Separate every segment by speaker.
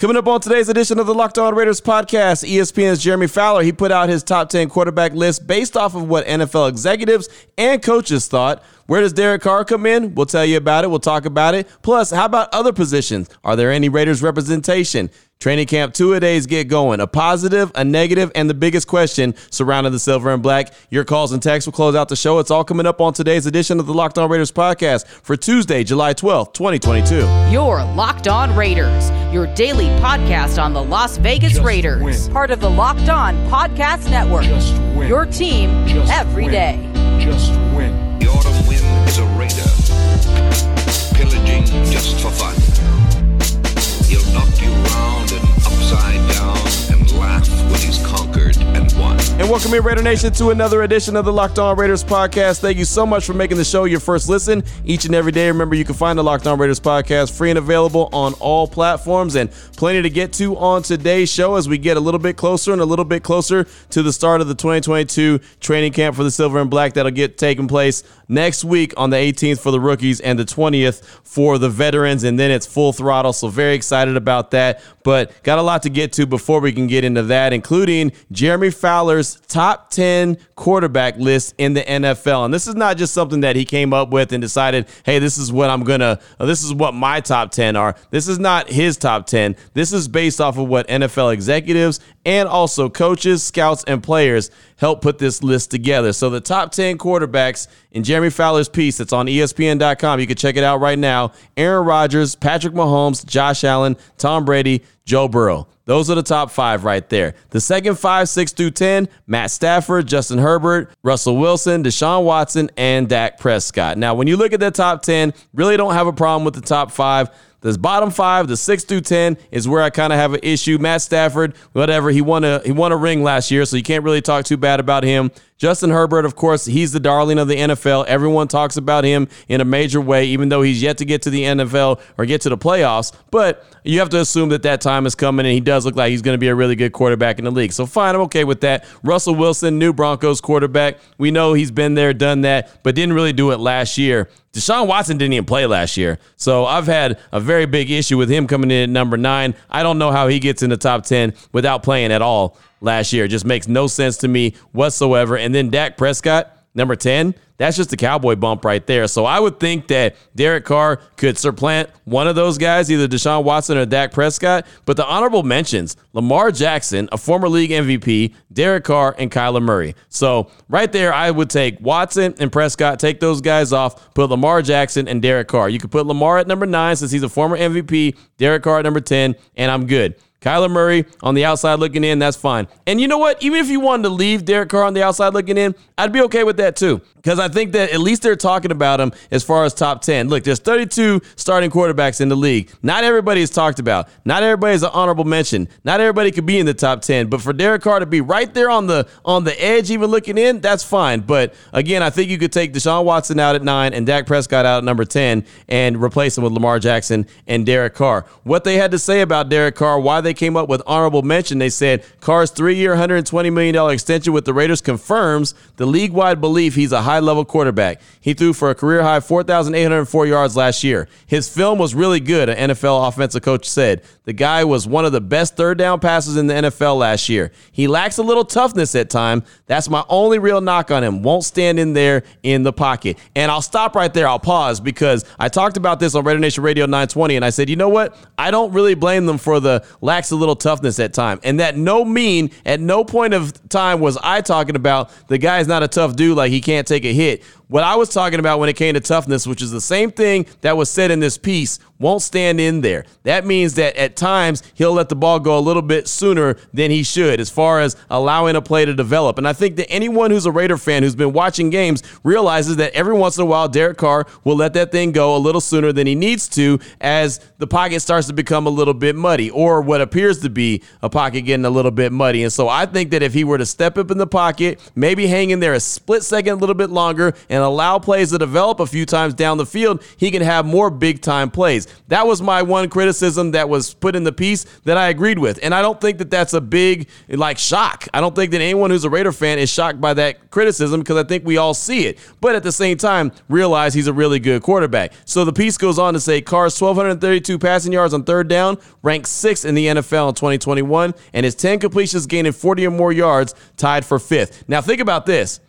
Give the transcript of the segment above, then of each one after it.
Speaker 1: Coming up on today's edition of the Locked On Raiders podcast, ESPN's Jeremy Fowler, he put out his top 10 quarterback list based off of what NFL executives and coaches thought. Where does Derek Carr come in? We'll tell you about it. We'll talk about it. Plus, how about other positions? Are there any Raiders representation? Training camp two a days get going. A positive, a negative, and the biggest question surrounding the silver and black. Your calls and texts will close out the show. It's all coming up on today's edition of the Locked On Raiders podcast for Tuesday, July 12th, 2022.
Speaker 2: Your Locked On Raiders, your daily podcast on the Las Vegas Just Raiders. Win. Part of the Locked On Podcast Network. Your team Just every win. day. Just
Speaker 3: win. The autumn wind is a raider, pillaging just for fun. When he's conquered and
Speaker 1: welcome here, Raider Nation, to another edition of the Locked On Raiders podcast. Thank you so much for making the show your first listen each and every day. Remember, you can find the Locked On Raiders podcast free and available on all platforms, and plenty to get to on today's show as we get a little bit closer and a little bit closer to the start of the 2022 training camp for the Silver and Black that'll get taking place next week on the 18th for the rookies and the 20th for the veterans, and then it's full throttle. So very excited about that. But got a lot to get to before we can get into that, including Jeremy Fowler's top 10 quarterback list in the NFL. And this is not just something that he came up with and decided, hey, this is what I'm going to, uh, this is what my top 10 are. This is not his top 10. This is based off of what NFL executives and also coaches, scouts, and players help put this list together. So the top 10 quarterbacks in Jeremy Fowler's piece that's on ESPN.com, you can check it out right now. Aaron Rodgers, Patrick Mahomes, Josh Allen, Tom Brady, Joe Burrow. Those are the top five right there. The second five, six through 10, Matt Stafford, Justin Herbert, Russell Wilson, Deshaun Watson, and Dak Prescott. Now, when you look at the top 10, really don't have a problem with the top five. This bottom five, the six through ten, is where I kind of have an issue. Matt Stafford, whatever he won a he won a ring last year, so you can't really talk too bad about him. Justin Herbert, of course, he's the darling of the NFL. Everyone talks about him in a major way, even though he's yet to get to the NFL or get to the playoffs. But you have to assume that that time is coming, and he does look like he's going to be a really good quarterback in the league. So fine, I'm okay with that. Russell Wilson, new Broncos quarterback. We know he's been there, done that, but didn't really do it last year. Deshaun Watson didn't even play last year. So I've had a very big issue with him coming in at number nine. I don't know how he gets in the top 10 without playing at all last year. It just makes no sense to me whatsoever. And then Dak Prescott, number 10, that's just a cowboy bump right there. So I would think that Derek Carr could supplant one of those guys, either Deshaun Watson or Dak Prescott. But the honorable mentions Lamar Jackson, a former league MVP, Derek Carr, and Kyler Murray. So right there, I would take Watson and Prescott, take those guys off, put Lamar Jackson and Derek Carr. You could put Lamar at number nine since he's a former MVP, Derek Carr at number 10, and I'm good. Kyler Murray on the outside looking in, that's fine. And you know what? Even if you wanted to leave Derek Carr on the outside looking in, I'd be okay with that too. Because I think that at least they're talking about him as far as top 10. Look, there's 32 starting quarterbacks in the league. Not everybody is talked about. Not everybody is an honorable mention. Not everybody could be in the top 10. But for Derek Carr to be right there on the on the edge, even looking in, that's fine. But again, I think you could take Deshaun Watson out at nine and Dak Prescott out at number 10 and replace him with Lamar Jackson and Derek Carr. What they had to say about Derek Carr, why they came up with honorable mention, they said Carr's three-year, $120 million extension with the Raiders confirms the league-wide belief he's a high level quarterback. He threw for a career high 4,804 yards last year. His film was really good, an NFL offensive coach said. The guy was one of the best third down passes in the NFL last year. He lacks a little toughness at time. That's my only real knock on him. Won't stand in there in the pocket. And I'll stop right there. I'll pause because I talked about this on Raider Nation Radio 920 and I said, you know what? I don't really blame them for the lacks a little toughness at time. And that no mean at no point of time was I talking about the guy's not a tough dude like he can't take a hit what I was talking about when it came to toughness, which is the same thing that was said in this piece, won't stand in there. That means that at times he'll let the ball go a little bit sooner than he should as far as allowing a play to develop. And I think that anyone who's a Raider fan who's been watching games realizes that every once in a while Derek Carr will let that thing go a little sooner than he needs to as the pocket starts to become a little bit muddy or what appears to be a pocket getting a little bit muddy. And so I think that if he were to step up in the pocket, maybe hang in there a split second a little bit longer and and allow plays to develop a few times down the field, he can have more big time plays. That was my one criticism that was put in the piece that I agreed with. And I don't think that that's a big like shock. I don't think that anyone who's a Raider fan is shocked by that criticism because I think we all see it. But at the same time, realize he's a really good quarterback. So the piece goes on to say Carr's 1,232 passing yards on third down, ranked sixth in the NFL in 2021, and his 10 completions gaining 40 or more yards, tied for fifth. Now think about this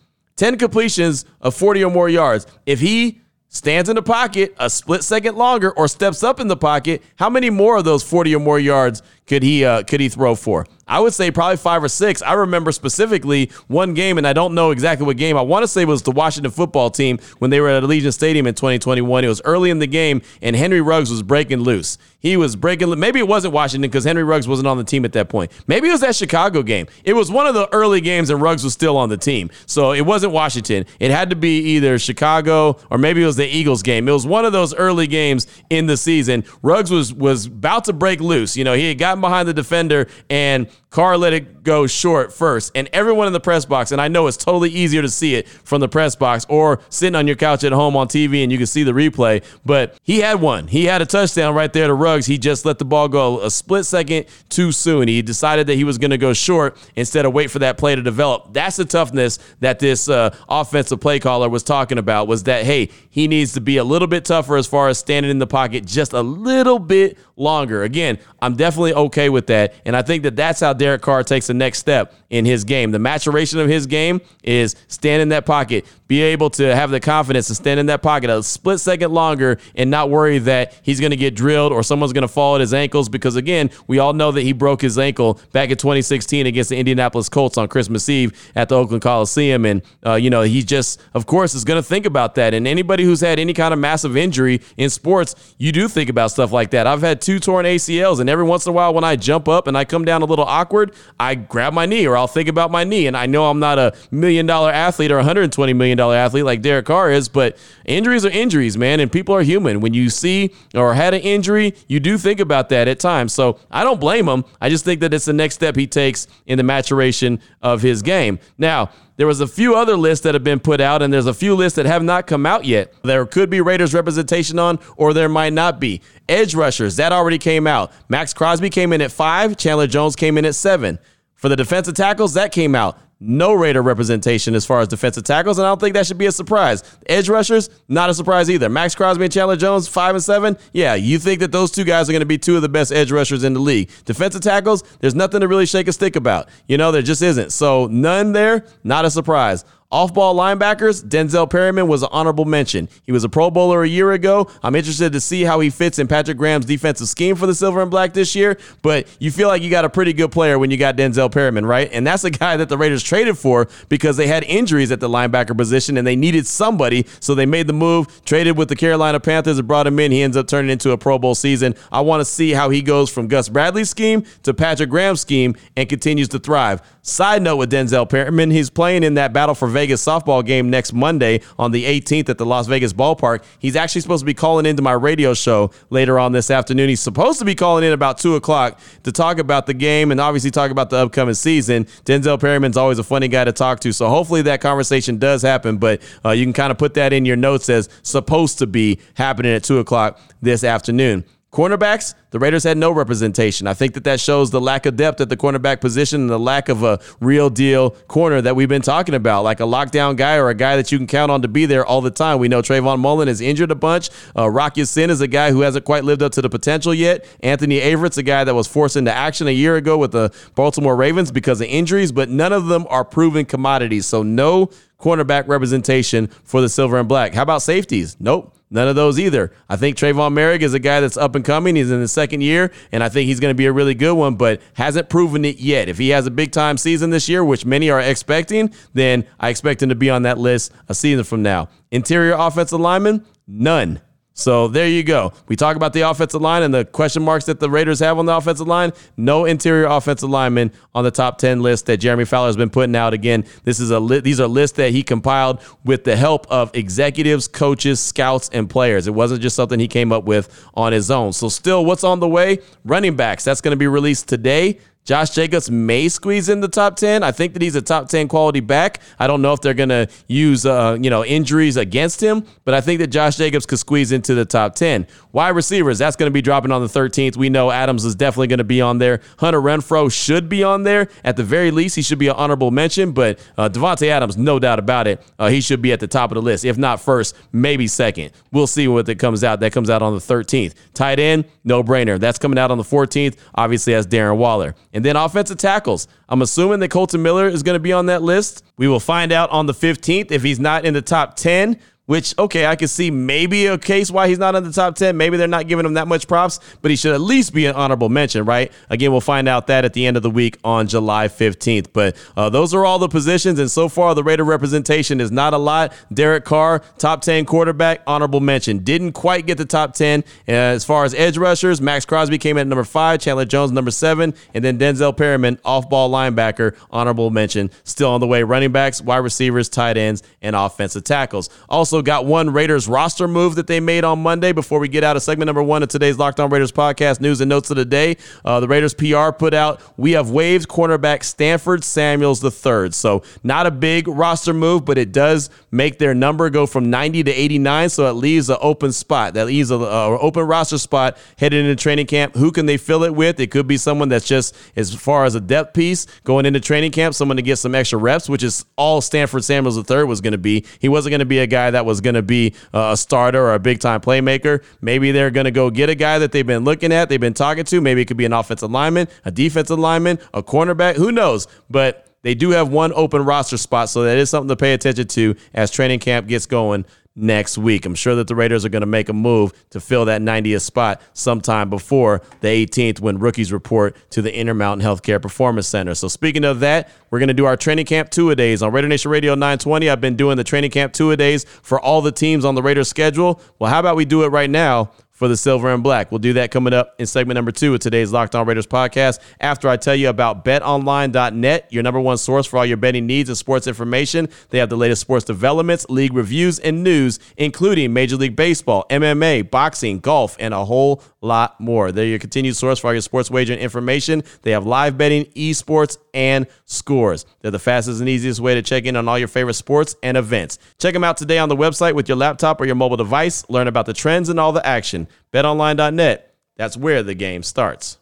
Speaker 1: 10 completions of 40 or more yards. If he stands in the pocket a split second longer or steps up in the pocket, how many more of those 40 or more yards could he uh, could he throw for? I would say probably five or six. I remember specifically one game, and I don't know exactly what game. I want to say was the Washington football team when they were at Allegiant Stadium in 2021. It was early in the game, and Henry Ruggs was breaking loose. He was breaking. Maybe it wasn't Washington because Henry Ruggs wasn't on the team at that point. Maybe it was that Chicago game. It was one of the early games, and Ruggs was still on the team. So it wasn't Washington. It had to be either Chicago or maybe it was the Eagles game. It was one of those early games in the season. Ruggs was was about to break loose. You know, he had behind the defender and Carr let it go short first. And everyone in the press box, and I know it's totally easier to see it from the press box or sitting on your couch at home on TV and you can see the replay, but he had one. He had a touchdown right there to Ruggs. He just let the ball go a split second too soon. He decided that he was going to go short instead of wait for that play to develop. That's the toughness that this uh, offensive play caller was talking about was that, hey, he needs to be a little bit tougher as far as standing in the pocket just a little bit longer. Again, I'm definitely okay with that. And I think that that's how Derek Carr takes the next step in his game. The maturation of his game is stand in that pocket, be able to have the confidence to stand in that pocket a split second longer and not worry that he's going to get drilled or someone's going to fall at his ankles. Because again, we all know that he broke his ankle back in 2016 against the Indianapolis Colts on Christmas Eve at the Oakland Coliseum. And, uh, you know, he just, of course, is going to think about that. And anybody who's had any kind of massive injury in sports, you do think about stuff like that. I've had two torn ACLs, and every once in a while when I jump up and I come down a little awkward, I grab my knee or I'll think about my knee. And I know I'm not a million dollar athlete or $120 million athlete like Derek Carr is, but injuries are injuries, man, and people are human. When you see or had an injury, you do think about that at times. So I don't blame him. I just think that it's the next step he takes in the maturation of his game. Now, there was a few other lists that have been put out, and there's a few lists that have not come out yet. There could be Raiders representation on, or there might not be. Edge rushers, that already came out. Maxx Crosby came in at five, Chandler Jones came in at seven. For the defensive tackles, that came out. No Raider representation as far as defensive tackles, and I don't think that should be a surprise. Edge rushers, not a surprise either. Maxx Crosby and Chandler Jones, five and seven. Yeah, you think that those two guys are going to be two of the best edge rushers in the league. Defensive tackles, there's nothing to really shake a stick about. You know, there just isn't. So none there, not a surprise. Off ball linebackers, Denzel Perryman was an honorable mention. He was a Pro Bowler a year ago. I'm interested to see how he fits in Patrick Graham's defensive scheme for the Silver and Black this year, but you feel like you got a pretty good player when you got Denzel Perryman, right? And that's a guy that the Raiders traded for because they had injuries at the linebacker position and they needed somebody, so they made the move, traded with the Carolina Panthers and brought him in. He ends up turning into a Pro Bowl season. I want to see how he goes from Gus Bradley's scheme to Patrick Graham's scheme and continues to thrive. Side note with Denzel Perryman, he's playing in that Battle for Vegas softball game next Monday on the 18th at the Las Vegas ballpark. He's actually supposed to be calling into my radio show later on this afternoon. He's supposed to be calling in about 2 o'clock to talk about the game and obviously talk about the upcoming season. Denzel Perryman's always a funny guy to talk to, so hopefully that conversation does happen, but uh, you can kind of put that in your notes as supposed to be happening at 2 o'clock this afternoon. Cornerbacks, the Raiders had no representation. I think that that shows the lack of depth at the cornerback position and the lack of a real deal corner that we've been talking about, like a lockdown guy or a guy that you can count on to be there all the time. We know Trayvon Mullen is injured a bunch. Uh, Rock Ya-Sin is a guy who hasn't quite lived up to the potential yet. Anthony Averett's a guy that was forced into action a year ago with the Baltimore Ravens because of injuries, but none of them are proven commodities. So no cornerback representation for the silver and black. How about safeties? Nope. None of those either. I think Tre'von Moehrig is a guy that's up and coming. He's in his second year, and I think he's going to be a really good one, but hasn't proven it yet. If he has a big time season this year, which many are expecting, then I expect him to be on that list a season from now. Interior offensive lineman, none. So there you go. We talk about the offensive line and the question marks that the Raiders have on the offensive line. No interior offensive lineman on the top 10 list that Jeremy Fowler has been putting out. Again, this is a li- these are lists that he compiled with the help of executives, coaches, scouts, and players. It wasn't just something he came up with on his own. So still, what's on the way? Running backs. That's going to be released today. Josh Jacobs may squeeze in the top 10. I think that he's a top 10 quality back. I don't know if they're going to use, uh, you know, injuries against him, but I think that Josh Jacobs could squeeze into the top 10. Wide receivers, that's going to be dropping on the 13th. We know Adams is definitely going to be on there. Hunter Renfrow should be on there. At the very least, he should be an honorable mention, but uh, Davante Adams, no doubt about it, uh, he should be at the top of the list. If not first, maybe second. We'll see what that comes out. That comes out on the 13th. Tight end, no brainer. That's coming out on the 14th. Obviously, that's Darren Waller. And then offensive tackles. I'm assuming that Colton Miller is going to be on that list. We will find out on the 15th if he's not in the top 10 which, okay, I can see maybe a case why he's not in the top 10. Maybe they're not giving him that much props, but he should at least be an honorable mention, right? Again, we'll find out that at the end of the week on July 15th. But uh, those are all the positions. And so far, the Raider representation is not a lot. Derek Carr, top 10 quarterback, honorable mention. Didn't quite get the top 10. Uh, as far as edge rushers, Maxx Crosby came in at number five, Chandler Jones, number seven, and then Denzel Perryman, off ball linebacker, honorable mention. Still on the way. Running backs, wide receivers, tight ends, and offensive tackles. Also, got one Raiders roster move that they made on Monday before we get out of segment number one of today's Locked On Raiders podcast news and notes of the day. Uh, the Raiders PR put out, we have waived cornerback Stanford Samuels III. So not a big roster move, but it does make their number go from 90 to 89. So it leaves an open spot. That leaves an open roster spot headed into training camp. Who can they fill it with? It could be someone that's just as far as a depth piece going into training camp, someone to get some extra reps, which is all Stanford Samuels III was going to be. He wasn't going to be a guy that was going to be a starter or a big time playmaker. Maybe they're going to go get a guy that they've been looking at, they've been talking to. Maybe it could be an offensive lineman, a defensive lineman, a cornerback. Who knows? But they do have one open roster spot, so that is something to pay attention to as training camp gets going next week. I'm sure that the Raiders are going to make a move to fill that 90th spot sometime before the 18th when rookies report to the Intermountain Healthcare Performance Center. So speaking of that, we're going to do our training camp two a days on Raider Nation Radio 920. I've been doing the training camp two a days for all the teams on the Raiders schedule. Well, how about we do it right now for the silver and black. We'll do that coming up in segment number two of today's Locked On Raiders podcast after I tell you about betonline.net, your number one source for all your betting needs and sports information. They have the latest sports developments, league reviews, and news, including Major League Baseball, MMA, boxing, golf, and a whole lot more. They're your continued source for all your sports wagering information. They have live betting, esports, and scores. They're the fastest and easiest way to check in on all your favorite sports and events. Check them out today on the website with your laptop or your mobile device. Learn about the trends and all the action. BetOnline.net. That's where the game starts.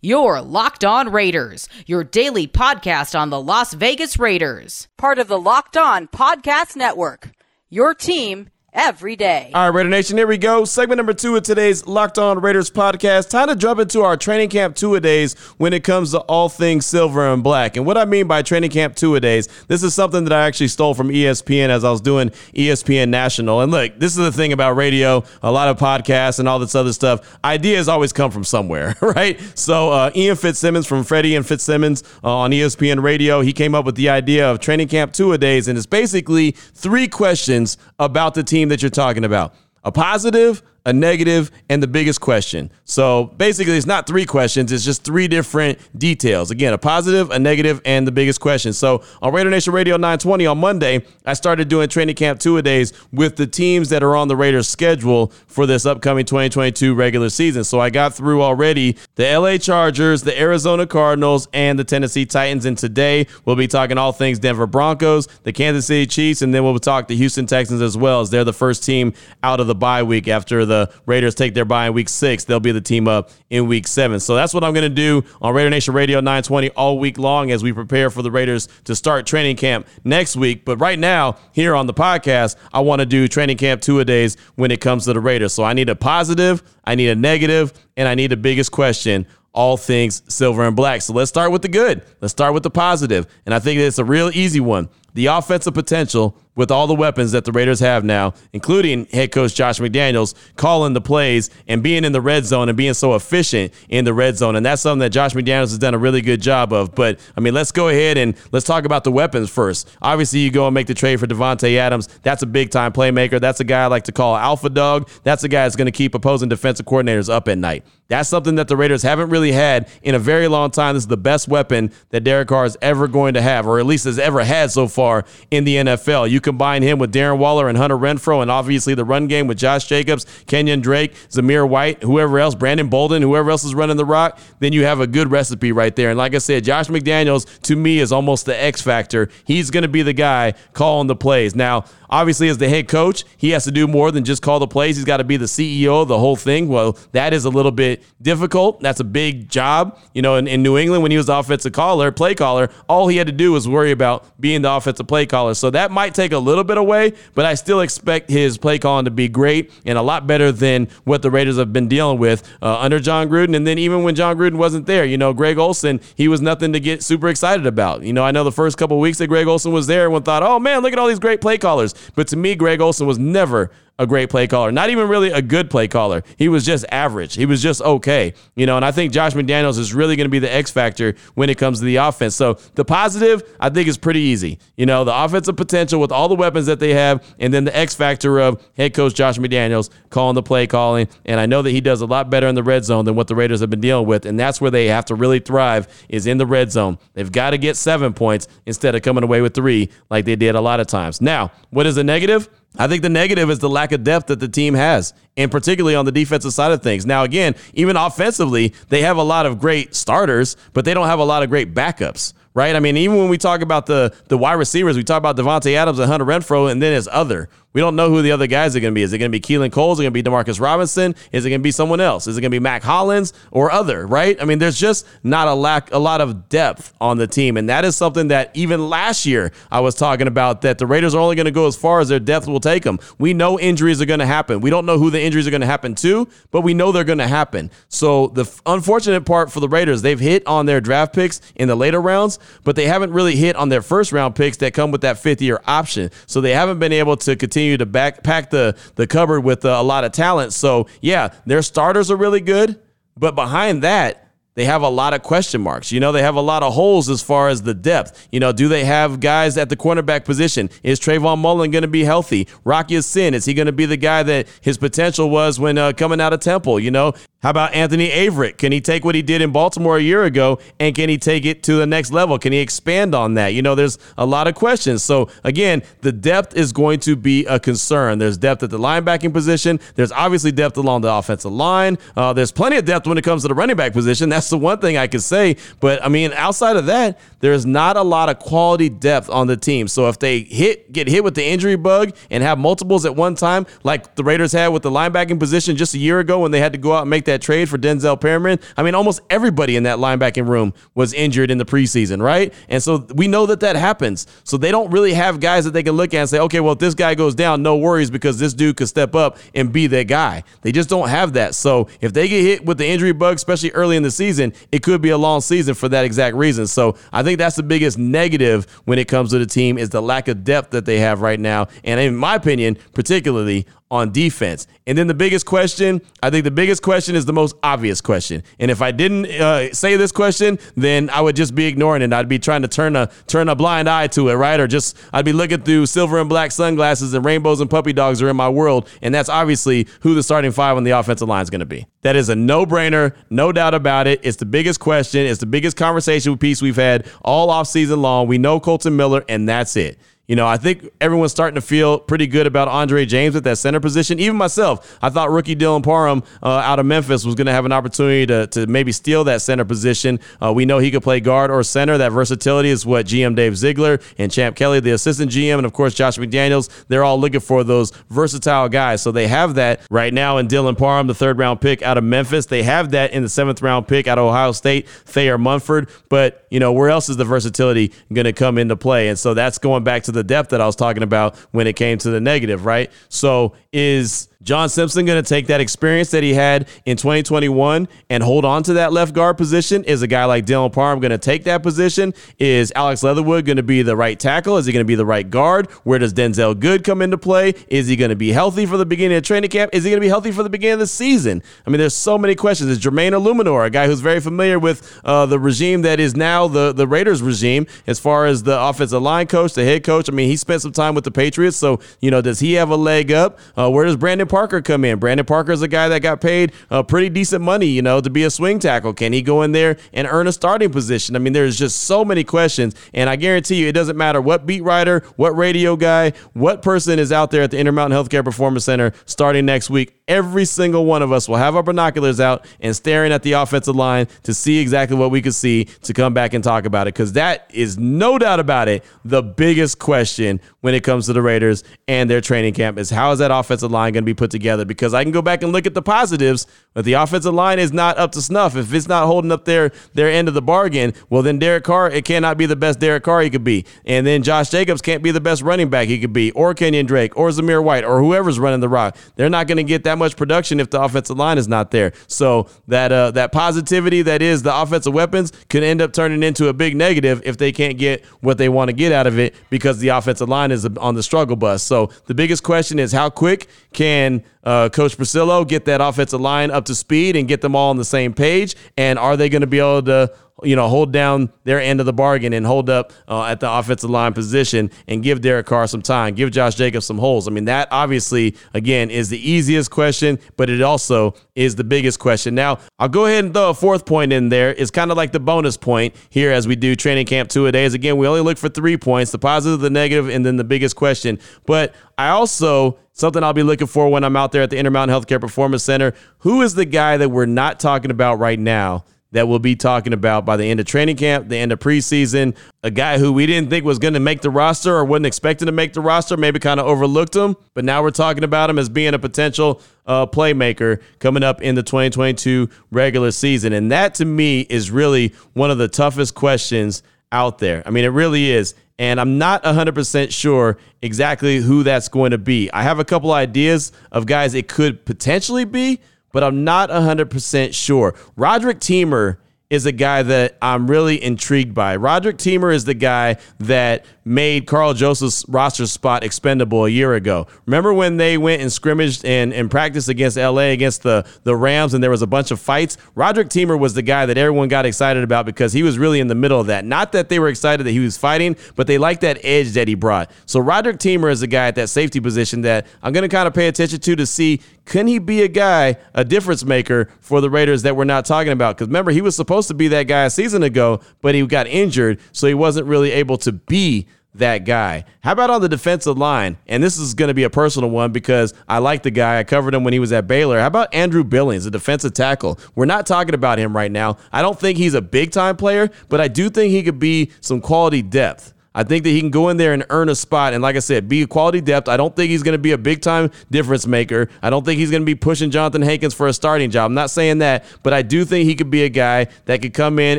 Speaker 2: Your Locked On Raiders, your daily podcast on the Las Vegas Raiders, part of the Locked On Podcast Network. Your team every day.
Speaker 1: All right, Raider Nation, here we go. Segment number two of today's Locked On Raiders podcast. Time to jump into our training camp two a days when it comes to all things silver and black. And what I mean by training camp two a days, this is something that I actually stole from ESPN as I was doing ESPN National. And look, this is the thing about radio, a lot of podcasts and all this other stuff. Ideas always come from somewhere, right? So uh, Ian Fitzsimmons from Freddie and Fitzsimmons uh, on ESPN Radio, he came up with the idea of training camp two a days, and it's basically three questions about the team that you're talking about. A positive, a negative, and the biggest question. So basically, it's not three questions, it's just three different details. Again, a positive, a negative, and the biggest question. So on Raider Nation Radio 920 on Monday, I started doing training camp two a days with the teams that are on the Raiders schedule for this upcoming 2022 regular season. So I got through already the LA Chargers, the Arizona Cardinals, and the Tennessee Titans. And today we'll be talking all things Denver Broncos, the Kansas City Chiefs, and then we'll talk the Houston Texans as well, as they're the first team out of the bye week after the the Raiders take their bye in week six, they'll be the team up in week seven. So that's what I'm going to do on Raider Nation Radio 920 all week long as we prepare for the Raiders to start training camp next week. But right now, here on the podcast, I want to do training camp two a days when it comes to the Raiders. So I need a positive, I need a negative, and I need the biggest question all things silver and black. So let's start with the good. Let's start with the positive. And I think it's a real easy one. The offensive potential with all the weapons that the Raiders have now, including head coach Josh McDaniels calling the plays and being in the red zone and being so efficient in the red zone. And that's something that Josh McDaniels has done a really good job of. But I mean, let's go ahead and let's talk about the weapons first. Obviously, you go and make the trade for Davante Adams. That's a big time playmaker. That's a guy I like to call alpha dog. That's a guy that's going to keep opposing defensive coordinators up at night. That's something that the Raiders haven't really had in a very long time. This is the best weapon that Derek Carr is ever going to have, or at least has ever had so far far in the NFL. You combine him with Darren Waller and Hunter Renfrow, and obviously the run game with Josh Jacobs, Kenyon Drake, Zamir White, whoever else, Brandon Bolden, whoever else is running the rock, then you have a good recipe right there. And like I said, Josh McDaniels to me is almost the X factor. He's going to be the guy calling the plays. Now, Obviously, as the head coach, he has to do more than just call the plays. He's got to be the CEO of the whole thing. Well, that is a little bit difficult. That's a big job. You know, in, in New England, when he was the offensive caller, play caller, all he had to do was worry about being the offensive play caller. So that might take a little bit away, but I still expect his play calling to be great and a lot better than what the Raiders have been dealing with uh, under Jon Gruden. And then even when Jon Gruden wasn't there, you know, Greg Olson, he was nothing to get super excited about. You know, I know the first couple weeks that Greg Olson was there, everyone thought, oh man, look at all these great play callers. But to me, Greg Olson was never a great play caller. Not even really a good play caller. He was just average. He was just okay. You know, and I think Josh McDaniels is really going to be the X factor when it comes to the offense. So the positive, I think, is pretty easy. You know, the offensive potential with all the weapons that they have, and then the X factor of head coach Josh McDaniels calling the play calling. And I know that he does a lot better in the red zone than what the Raiders have been dealing with. And that's where they have to really thrive is in the red zone. They've got to get seven points instead of coming away with three like they did a lot of times. Now, what is the negative? I think the negative is the lack of depth that the team has, and particularly on the defensive side of things. Now, again, even offensively, they have a lot of great starters, but they don't have a lot of great backups right? I mean, even when we talk about the the wide receivers, we talk about Davante Adams and Hunter Renfrow, and then it's other. We don't know who the other guys are going to be. Is it going to be Keelan Cole? Is it going to be Demarcus Robinson? Is it going to be someone else? Is it going to be Mack Hollins or other? Right? I mean, there's just not a lack, a lot of depth on the team, and that is something that even last year I was talking about that the Raiders are only going to go as far as their depth will take them. We know injuries are going to happen. We don't know who the injuries are going to happen to, but we know they're going to happen. So the unfortunate part for the Raiders, they've hit on their draft picks in the later rounds, but they haven't really hit on their first round picks that come with that fifth year option. So they haven't been able to continue continue to backpack the the cupboard with uh, a lot of talent. So yeah, their starters are really good, but behind that. They have a lot of question marks. You know, they have a lot of holes as far as the depth. You know, do they have guys at the cornerback position? Is Trayvon Mullen going to be healthy? Rock Ya-Sin, is he going to be the guy that his potential was when uh, coming out of Temple? You know, how about Anthony Averett? Can he take what he did in Baltimore a year ago and can he take it to the next level? Can he expand on that? You know, there's a lot of questions. So, again, the depth is going to be a concern. There's depth at the linebacking position. There's obviously depth along the offensive line. Uh, there's plenty of depth when it comes to the running back position. That's the one thing I can say. But, I mean, outside of that, there's not a lot of quality depth on the team. So, if they hit get hit with the injury bug and have multiples at one time, like the Raiders had with the linebacking position just a year ago when they had to go out and make that trade for Denzel Perryman. I mean, almost everybody in that linebacking room was injured in the preseason, right? And so we know that that happens. So they don't really have guys that they can look at and say, okay, well, if this guy goes down, no worries because this dude could step up and be that guy. They just don't have that. So if they get hit with the injury bug, especially early in the season, it could be a long season for that exact reason. So I think that's the biggest negative when it comes to the team is the lack of depth that they have right now. And in my opinion, particularly on defense. And then the biggest question, I think the biggest question is the most obvious question. And if I didn't uh, say this question, then I would just be ignoring it. I'd be trying to turn a turn a blind eye to it, right? Or just I'd be looking through silver and black sunglasses and rainbows and puppy dogs are in my world. And that's obviously who the starting five on the offensive line is going to be. That is a no-brainer, no doubt about it. It's the biggest question. It's the biggest conversation piece we've had all off season long. We know Colton Miller, and that's it. You know, I think everyone's starting to feel pretty good about Andre James at that center position. Even myself, I thought rookie Dylan Parham uh, out of Memphis was going to have an opportunity to, to maybe steal that center position. Uh, we know he could play guard or center. That versatility is what GM Dave Ziegler and Champ Kelly, the assistant GM, and of course Josh McDaniels, they're all looking for those versatile guys. So they have that right now in Dylan Parham, the third round pick out of Memphis. They have that in the seventh round pick out of Ohio State, Thayer Munford. But, you know, where else is the versatility going to come into play? And so that's going back to the depth that I was talking about when it came to the negative, right? So is John Simpson going to take that experience that he had in 2021 and hold on to that left guard position? Is a guy like Dylan Parham going to take that position? Is Alex Leatherwood going to be the right tackle? Is he going to be the right guard? Where does Denzelle Good come into play? Is he going to be healthy for the beginning of training camp? Is he going to be healthy for the beginning of the season? I mean, there's so many questions. Is Jermaine Eluemunor, a guy who's very familiar with uh, the regime that is now the, the Raiders regime as far as the offensive line coach, the head coach. I mean, he spent some time with the Patriots, so you know, does he have a leg up? Uh, where does Brandon Parker come in? Brandon Parker is a guy that got paid uh, pretty decent money, you know, to be a swing tackle. Can he go in there and earn a starting position? I mean, there's just so many questions, and I guarantee you, it doesn't matter what beat writer, what radio guy, what person is out there at the Intermountain Healthcare Performance Center starting next week. Every single one of us will have our binoculars out and staring at the offensive line to see exactly what we could see to come back and talk about it. Because that is no doubt about it the biggest question when it comes to the Raiders and their training camp is how is that offensive line going to be put together? Because I can go back and look at the positives, but the offensive line is not up to snuff. If it's not holding up their their end of the bargain, well then Derek Carr it cannot be the best Derek Carr he could be, and then Josh Jacobs can't be the best running back he could be, or Kenyon Drake, or Zamir White, or whoever's running the rock. They're not going to get that much production if the offensive line is not there. So that uh, that positivity that is the offensive weapons can end up turning into a big negative if they can't get what they want to get out of it because the offensive line is on the struggle bus. So the biggest question is how quick can and uh, Coach Bricillo get that offensive line up to speed and get them all on the same page? And are they going to be able to you know, hold down their end of the bargain and hold up uh, at the offensive line position and give Derek Carr some time, give Josh Jacobs some holes. I mean, that obviously, again, is the easiest question, but it also is the biggest question. Now, I'll go ahead and throw a fourth point in there. It's kind of like the bonus point here as we do training camp two a days. Again, we only look for three points the positive, the negative, and then the biggest question. But I also something I'll be looking for when I'm out there at the Intermountain Healthcare Performance Center. Who is the guy that we're not talking about right now that we'll be talking about by the end of training camp, the end of preseason. A guy who we didn't think was going to make the roster or wasn't expecting to make the roster, maybe kind of overlooked him, but now we're talking about him as being a potential uh, playmaker coming up in the 2022 regular season. And that to me is really one of the toughest questions out there. I mean, it really is. And I'm not 100% sure exactly who that's going to be. I have a couple ideas of guys it could potentially be, but I'm not 100% sure. Roderick Teamer is a guy that I'm really intrigued by. Roderick Teamer is the guy that made Karl Joseph's roster spot expendable a year ago. Remember when they went and scrimmaged and, and practiced against LA against the, the Rams and there was a bunch of fights? Roderick Teamer was the guy that everyone got excited about because he was really in the middle of that. Not that they were excited that he was fighting, but they liked that edge that he brought. So Roderick Teamer is a guy at that safety position that I'm going to kind of pay attention to to see can he be a guy, a difference maker for the Raiders that we're not talking about? Because remember, he was supposed to be that guy a season ago, but he got injured, so he wasn't really able to be that guy. How about on the defensive line? And this is going to be a personal one because I like the guy. I covered him when he was at Baylor. How about Andrew Billings, a defensive tackle? We're not talking about him right now. I don't think he's a big time player, but I do think he could be some quality depth. I think that he can go in there and earn a spot. And like I said, be a quality depth. I don't think he's going to be a big time difference maker. I don't think he's going to be pushing Johnathan Hankins for a starting job. I'm not saying that, but I do think he could be a guy that could come in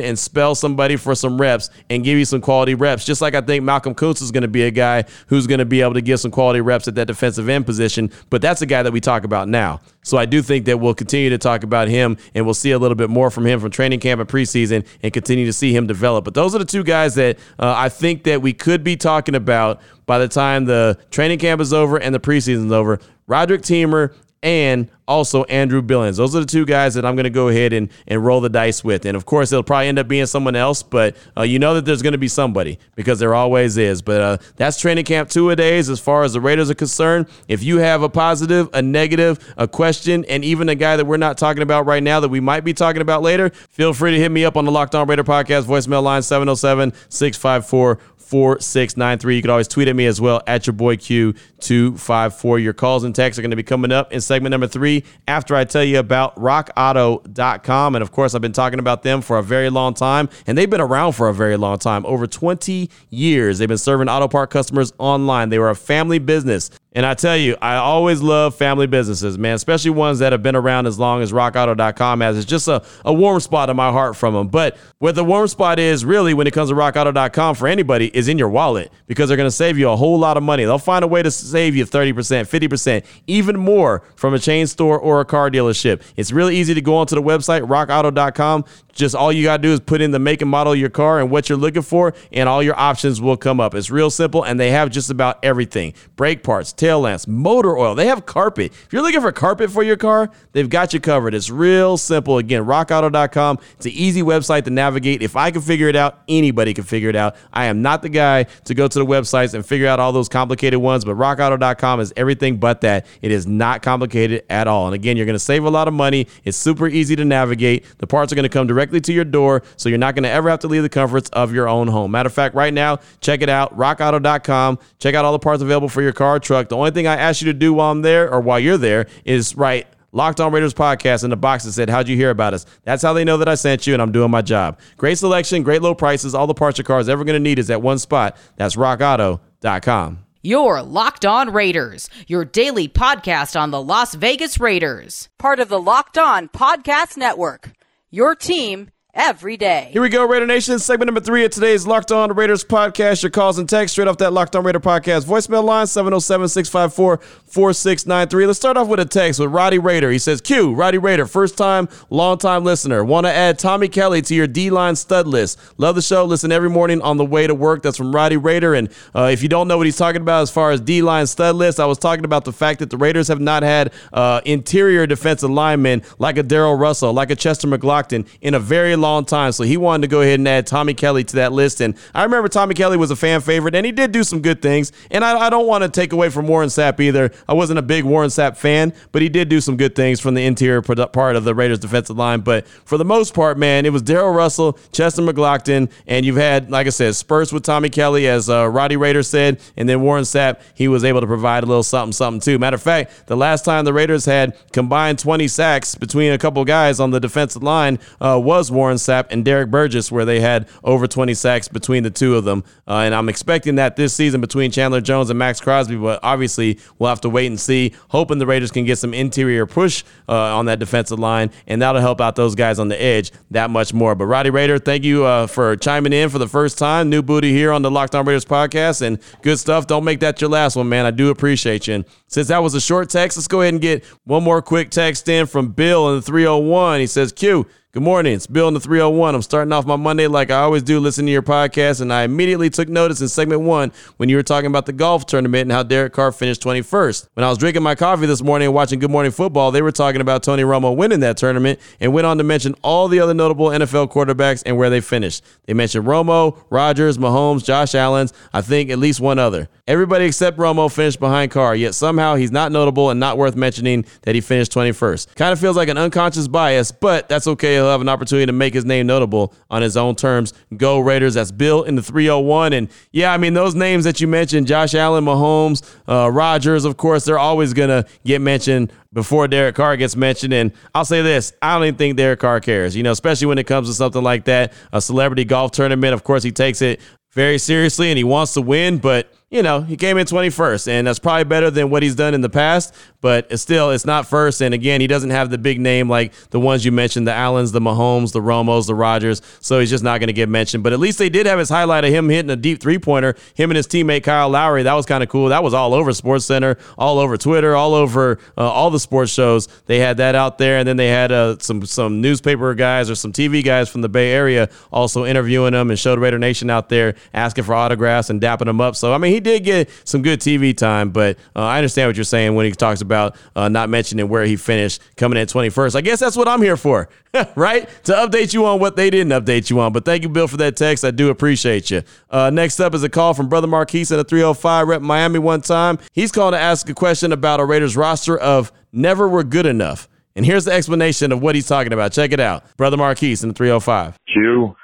Speaker 1: and spell somebody for some reps and give you some quality reps. Just like I think Malcolm Koonce is going to be a guy who's going to be able to give some quality reps at that defensive end position. But that's a guy that we talk about now. So I do think that we'll continue to talk about him and we'll see a little bit more from him from training camp and preseason and continue to see him develop. But those are the two guys that uh, I think that we could be talking about by the time the training camp is over and the preseason is over. Roderick Teamer and also Andrew Billings. Those are the two guys that I'm going to go ahead and, and roll the dice with. And of course, it'll probably end up being someone else, but uh, you know that there's going to be somebody because there always is. But uh, that's training camp two a days as far as the Raiders are concerned. If you have a positive, a negative, a question, and even a guy that we're not talking about right now that we might be talking about later, feel free to hit me up on the Locked On Raider podcast voicemail line 707 654 4693. You can always tweet at me as well at your boy Q254. Your calls and texts are going to be coming up in segment number three after I tell you about rockauto.com. And of course, I've been talking about them for a very long time, and they've been around for a very long time over 20 years. They've been serving auto part customers online. They were a family business. And I tell you, I always love family businesses, man, especially ones that have been around as long as rockauto.com has. It's just a, a warm spot in my heart from them. But what the warm spot is really when it comes to rockauto.com for anybody is in your wallet because they're going to save you a whole lot of money. They'll find a way to save you 30%, 50%, even more from a chain store or a car dealership. It's really easy to go onto the website, rockauto.com. Just all you got to do is put in the make and model of your car and what you're looking for, and all your options will come up. It's real simple, and they have just about everything brake parts, tail lamps, motor oil. They have carpet. If you're looking for carpet for your car, they've got you covered. It's real simple. Again, rockauto.com. It's an easy website to navigate. If I can figure it out, anybody can figure it out. I am not the guy to go to the websites and figure out all those complicated ones, but rockauto.com is everything but that. It is not complicated at all. And again, you're going to save a lot of money. It's super easy to navigate. The parts are going to come directly directly to your door, so you're not going to ever have to leave the comforts of your own home. Matter of fact, right now, check it out, rockauto.com. Check out all the parts available for your car or truck. The only thing I ask you to do while I'm there or while you're there is write Locked On Raiders podcast in the box that said, How'd you hear about us? That's how they know that I sent you and I'm doing my job. Great selection, great low prices. All the parts your car is ever going to need is at one spot. That's rockauto.com.
Speaker 2: Your Locked On Raiders, your daily podcast on the Las Vegas Raiders, part of the Locked On Podcast Network your team every day.
Speaker 1: Here we go, Raider Nation. Segment number three of today's Locked On Raiders podcast. Your calls and text straight off that Locked On Raider podcast voicemail line 707 654 4693. Let's start off with a text with Roddy Raider. He says, Q, Roddy Raider, first time, long time listener. Want to add Tommy Kelly to your D line stud list. Love the show. Listen every morning on the way to work. That's from Roddy Raider. And uh, if you don't know what he's talking about as far as D line stud list, I was talking about the fact that the Raiders have not had uh, interior defensive linemen like a Darrell Russell, like a Chester McGlockton in a very long long time. So he wanted to go ahead and add Tommy Kelly to that list. And I remember Tommy Kelly was a fan favorite, and he did do some good things. And I, I don't want to take away from Warren Sapp either. I wasn't a big Warren Sapp fan, but he did do some good things from the interior part of the Raiders defensive line. But for the most part, man, it was Darrell Russell, Chester McLaughlin, and you've had, like I said, spurts with Tommy Kelly, as uh, Roddy Raider said, and then Warren Sapp, he was able to provide a little something, something too. Matter of fact, the last time the Raiders had combined 20 sacks between a couple guys on the defensive line uh, was Warren Sapp and Derrick Burgess, where they had over 20 sacks between the two of them. Uh, and I'm expecting that this season between Chandler Jones and Maxx Crosby, but obviously we'll have to wait and see. Hoping the Raiders can get some interior push uh, on that defensive line, and that'll help out those guys on the edge that much more. But Roddy Raider, thank you uh, for chiming in for the first time. New booty here on the Locked On Raiders podcast, and good stuff. Don't make that your last one, man. I do appreciate you. And since that was a short text, let's go ahead and get one more quick text in from Bill in the 301. He says, Q, Good morning. It's Bill in the 301. I'm starting off my Monday like I always do, listening to your podcast, and I immediately took notice in segment one when you were talking about the golf tournament and how Derek Carr finished 21st. When I was drinking my coffee this morning and watching Good Morning Football, they were talking about Tony Romo winning that tournament and went on to mention all the other notable NFL quarterbacks and where they finished. They mentioned Romo, Rodgers, Mahomes, Josh Allen, I think at least one other. Everybody except Romo finished behind Carr, yet somehow he's not notable and not worth mentioning that he finished 21st. Kind of feels like an unconscious bias, but that's okay. He'll have an opportunity to make his name notable on his own terms. Go Raiders. That's Bill in the 301. And yeah, I mean, those names that you mentioned Josh Allen, Mahomes, uh, Rodgers, of course, they're always going to get mentioned before Derek Carr gets mentioned. And I'll say this I don't even think Derek Carr cares, you know, especially when it comes to something like that, a celebrity golf tournament. Of course, he takes it very seriously and he wants to win, but you know, he came in 21st, and that's probably better than what he's done in the past, but still, it's not first. And again, he doesn't have the big name like the ones you mentioned the Allens, the Mahomes, the Romos, the Rodgers, so he's just not going to get mentioned. But at least they did have his highlight of him hitting a deep three pointer, him and his teammate Kyle Lowry. That was kind of cool. That was all over Sports Center, all over Twitter, all over uh, all the sports shows. They had that out there, and then they had uh, some, some newspaper guys or some TV guys from the Bay Area also interviewing him and showed Raider Nation out there asking for autographs and dapping him up. So, I mean, he did get some good TV time, but uh, I understand what you're saying when he talks about uh, not mentioning where he finished coming in 21st. I guess that's what I'm here for, right? To update you on what they didn't update you on. But thank you, Bill, for that text. I do appreciate you. Uh, next up is a call from Brother Marquise at a 305 rep Miami one time. He's calling to ask a question about a Raiders roster of never were good enough. And here's the explanation of what he's talking about. Check it out. Brother Marquise in the 305.
Speaker 4: Q,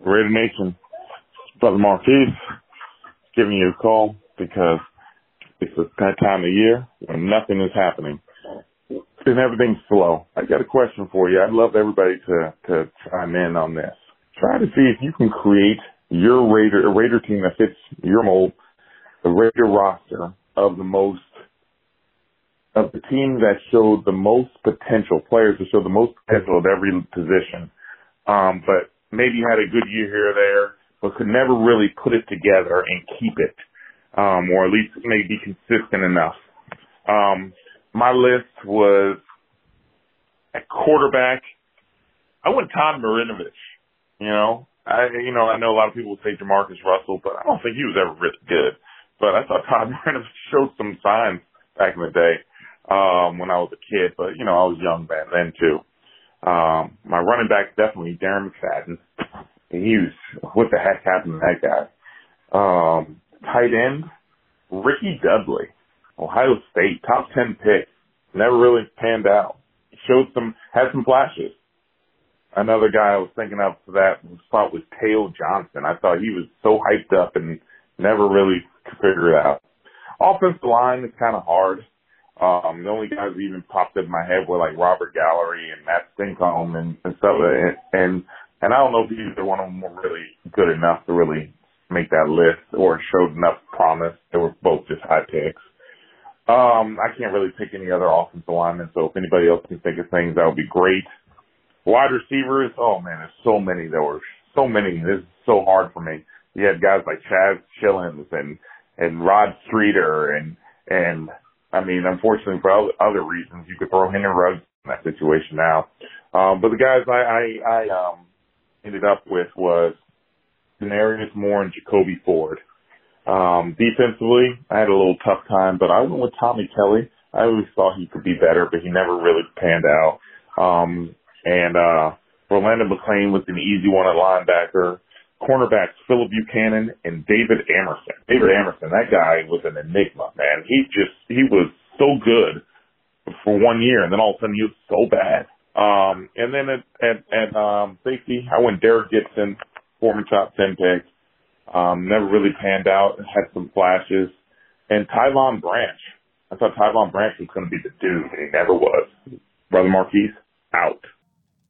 Speaker 4: Raider Nation. Brother Marquise, giving you a call because it's that time of year when nothing is happening and everything's slow. I got a question for you. I'd love everybody to, to chime in on this. Try to see if you can create your Raider, a Raider team that fits your mold, the Raider roster of the most, of the team that showed the most potential, players that showed the most potential at every position. Um, but maybe had a good year here or there, but could never really put it together and keep it um, or at least maybe consistent enough. Um, my list was at quarterback. I went Todd Marinovich. You know, I you know I know a lot of people would say Jamarcus Russell, but I don't think he was ever really good. But I thought Todd Marinovich showed some signs back in the day um, when I was a kid. But you know, I was young back then too. Um, my running back definitely Darren McFadden. He was what the heck happened to that guy? Um, tight end Rickey Dudley, Ohio State, top ten pick. Never really panned out. Showed some, had some flashes. Another guy I was thinking of for that spot was Teyo Johnson. I thought he was so hyped up and never really could figure it out. Offensive line is kind of hard. Um, the only guys that even popped in my head were like Robert Gallery and Matt Stinchcomb and, and stuff. And, and, and I don't know if either one of them were really good enough to really make that list or showed enough promise. They were both just high picks. Um, I can't really pick any other offensive linemen, so if anybody else can think of things, that would be great. Wide receivers, oh man, there's so many. There were so many. This is so hard for me. You had guys like Chaz Schilens and and Rod Streater and and I mean, unfortunately for other reasons, you could throw Henry Ruggs in that situation now. Um, but the guys I I, I um, ended up with was Denarius Moore and Jacoby Ford. Um, defensively, I had a little tough time, but I went with Tommy Kelly. I always thought he could be better, but he never really panned out. Um, and, uh, Rolando McClain was an easy one at linebacker. Cornerbacks Phillip Buchanan and David Amerson. David Amerson, that guy was an enigma, man. He just, he was so good for one year and then all of a sudden he was so bad. Um, and then at, at, at, um, safety, I went Derrick Gibson, former top 10 pick. Um, never really panned out. Had some flashes. And Tyvon Branch. I thought Tyvon Branch was going to be the dude, and he never was. Brother Marquise, out.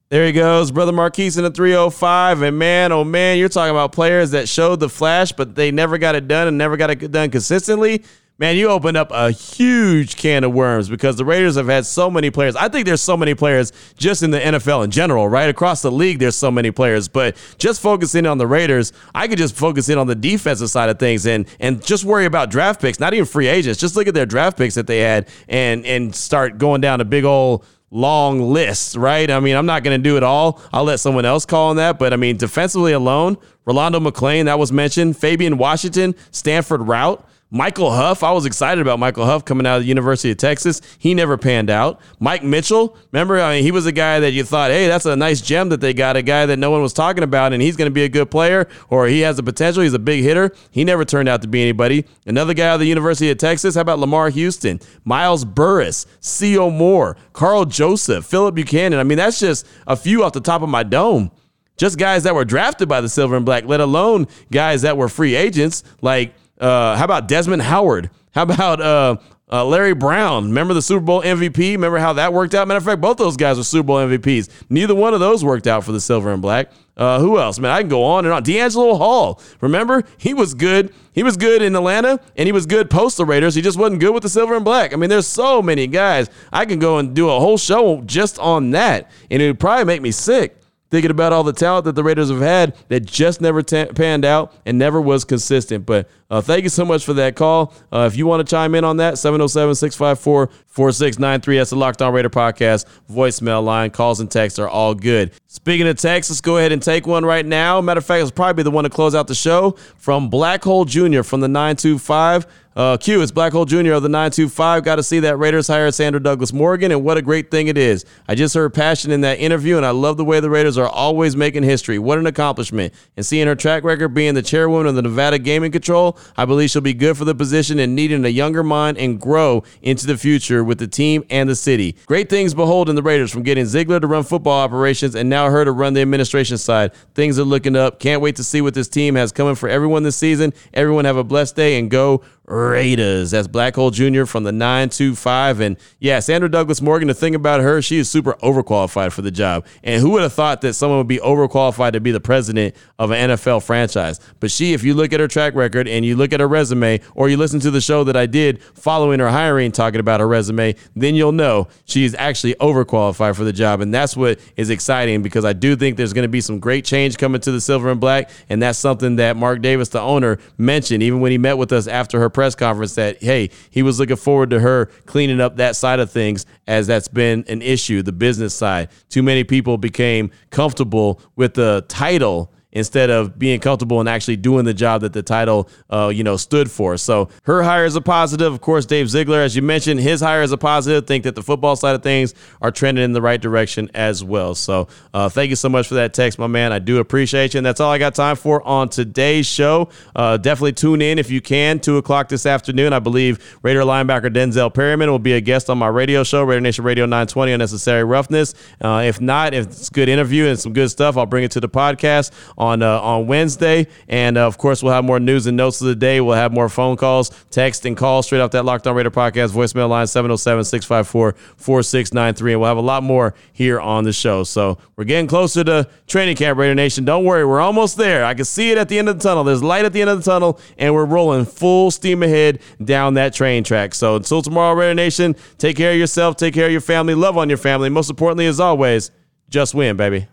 Speaker 1: There he goes, brother Marquise in the 305. And man, oh man, you're talking about players that showed the flash, but they never got it done and never got it done consistently man, you opened up a huge can of worms because the Raiders have had so many players. I think there's so many players just in the NFL in general, right? Across the league, there's so many players. But just focusing on the Raiders, I could just focus in on the defensive side of things and and just worry about draft picks, not even free agents. Just look at their draft picks that they had and and start going down a big old long list, right? I mean, I'm not going to do it all. I'll let someone else call on that. But I mean, defensively alone, Rolando McClain, that was mentioned, Fabian Washington, Stanford Routt. Michael Huff, I was excited about Michael Huff coming out of the University of Texas. He never panned out. Mike Mitchell, remember, I mean, he was a guy that you thought, hey, that's a nice gem that they got, a guy that no one was talking about, and he's going to be a good player, or he has the potential. He's a big hitter. He never turned out to be anybody. Another guy out of the University of Texas, how about Lamar Houston, Miles Burris, Sio Moore, Karl Joseph, Phillip Buchanan? I mean, that's just a few off the top of my dome just guys that were drafted by the Silver and Black, let alone guys that were free agents like uh, how about Desmond Howard? How about uh, uh, Larry Brown? Remember the Super Bowl MVP? Remember how that worked out? Matter of fact, both those guys were Super Bowl MVPs. Neither one of those worked out for the Silver and Black. Uh, who else? Man, I can go on and on. DeAngelo Hall. Remember, he was good. He was good in Atlanta, and he was good post the Raiders. He just wasn't good with the Silver and Black. I mean, there's so many guys. I can go and do a whole show just on that, and it would probably make me sick thinking about all the talent that the Raiders have had that just never t- panned out and never was consistent. But uh, thank you so much for that call. Uh, if you want to chime in on that, 707 654 4693. That's the Locked On Raider podcast voicemail line. Calls and texts are all good. Speaking of texts, let's go ahead and take one right now. Matter of fact, it's probably the one to close out the show from Black Hole Jr. from the 925. Uh, Q, it's Black Hole Jr. of the 925. Got to see that Raiders hire Sandra Douglas Morgan, and what a great thing it is. I just heard passion in that interview, and I love the way the Raiders are always making history. What an accomplishment. And seeing her track record being the chairwoman of the Nevada Gaming Control, I believe she'll be good for the position and needing a younger mind and grow into the future with the team and the city. Great things behold in the Raiders from getting Ziegler to run football operations and now her to run the administration side. Things are looking up. Can't wait to see what this team has coming for everyone this season. Everyone have a blessed day and go Raiders. That's Black Hole Jr. from the 925. And yeah, Sandra Douglas Morgan, the thing about her, she is super overqualified for the job. And who would have thought that someone would be overqualified to be the president of an NFL franchise? But she, if you look at her track record and you look at her resume, or you listen to the show that I did following her hiring, talking about her resume, then you'll know she is actually overqualified for the job. And that's what is exciting because I do think there's going to be some great change coming to the silver and black. And that's something that Mark Davis, the owner, mentioned even when he met with us after her press conference that, hey, he was looking forward to her cleaning up that side of things as that's been an issue, the business side. Too many people became comfortable with the title instead of being comfortable and actually doing the job that the title, uh, you know, stood for. So her hire is a positive. Of course, Dave Ziegler, as you mentioned, his hire is a positive. Think that the football side of things are trending in the right direction as well. So uh, thank you so much for that text, my man. I do appreciate you. And that's all I got time for on today's show. Uh, definitely tune in if you can. Two o'clock this afternoon. I believe Raider linebacker Denzel Perryman will be a guest on my radio show, Raider Nation Radio 920 Unnecessary Roughness. Uh, if not, if it's good interview and some good stuff, I'll bring it to the podcast on uh, on Wednesday. And uh, of course, we'll have more news and notes of the day. We'll have more phone calls, text, and calls straight off that Locked On Raider podcast voicemail line 707 654 4693. And we'll have a lot more here on the show. So we're getting closer to training camp, Raider Nation. Don't worry, we're almost there. I can see it at the end of the tunnel. There's light at the end of the tunnel, and we're rolling full steam ahead down that train track. So until tomorrow, Raider Nation, take care of yourself, take care of your family, love on your family. Most importantly, as always, just win, baby.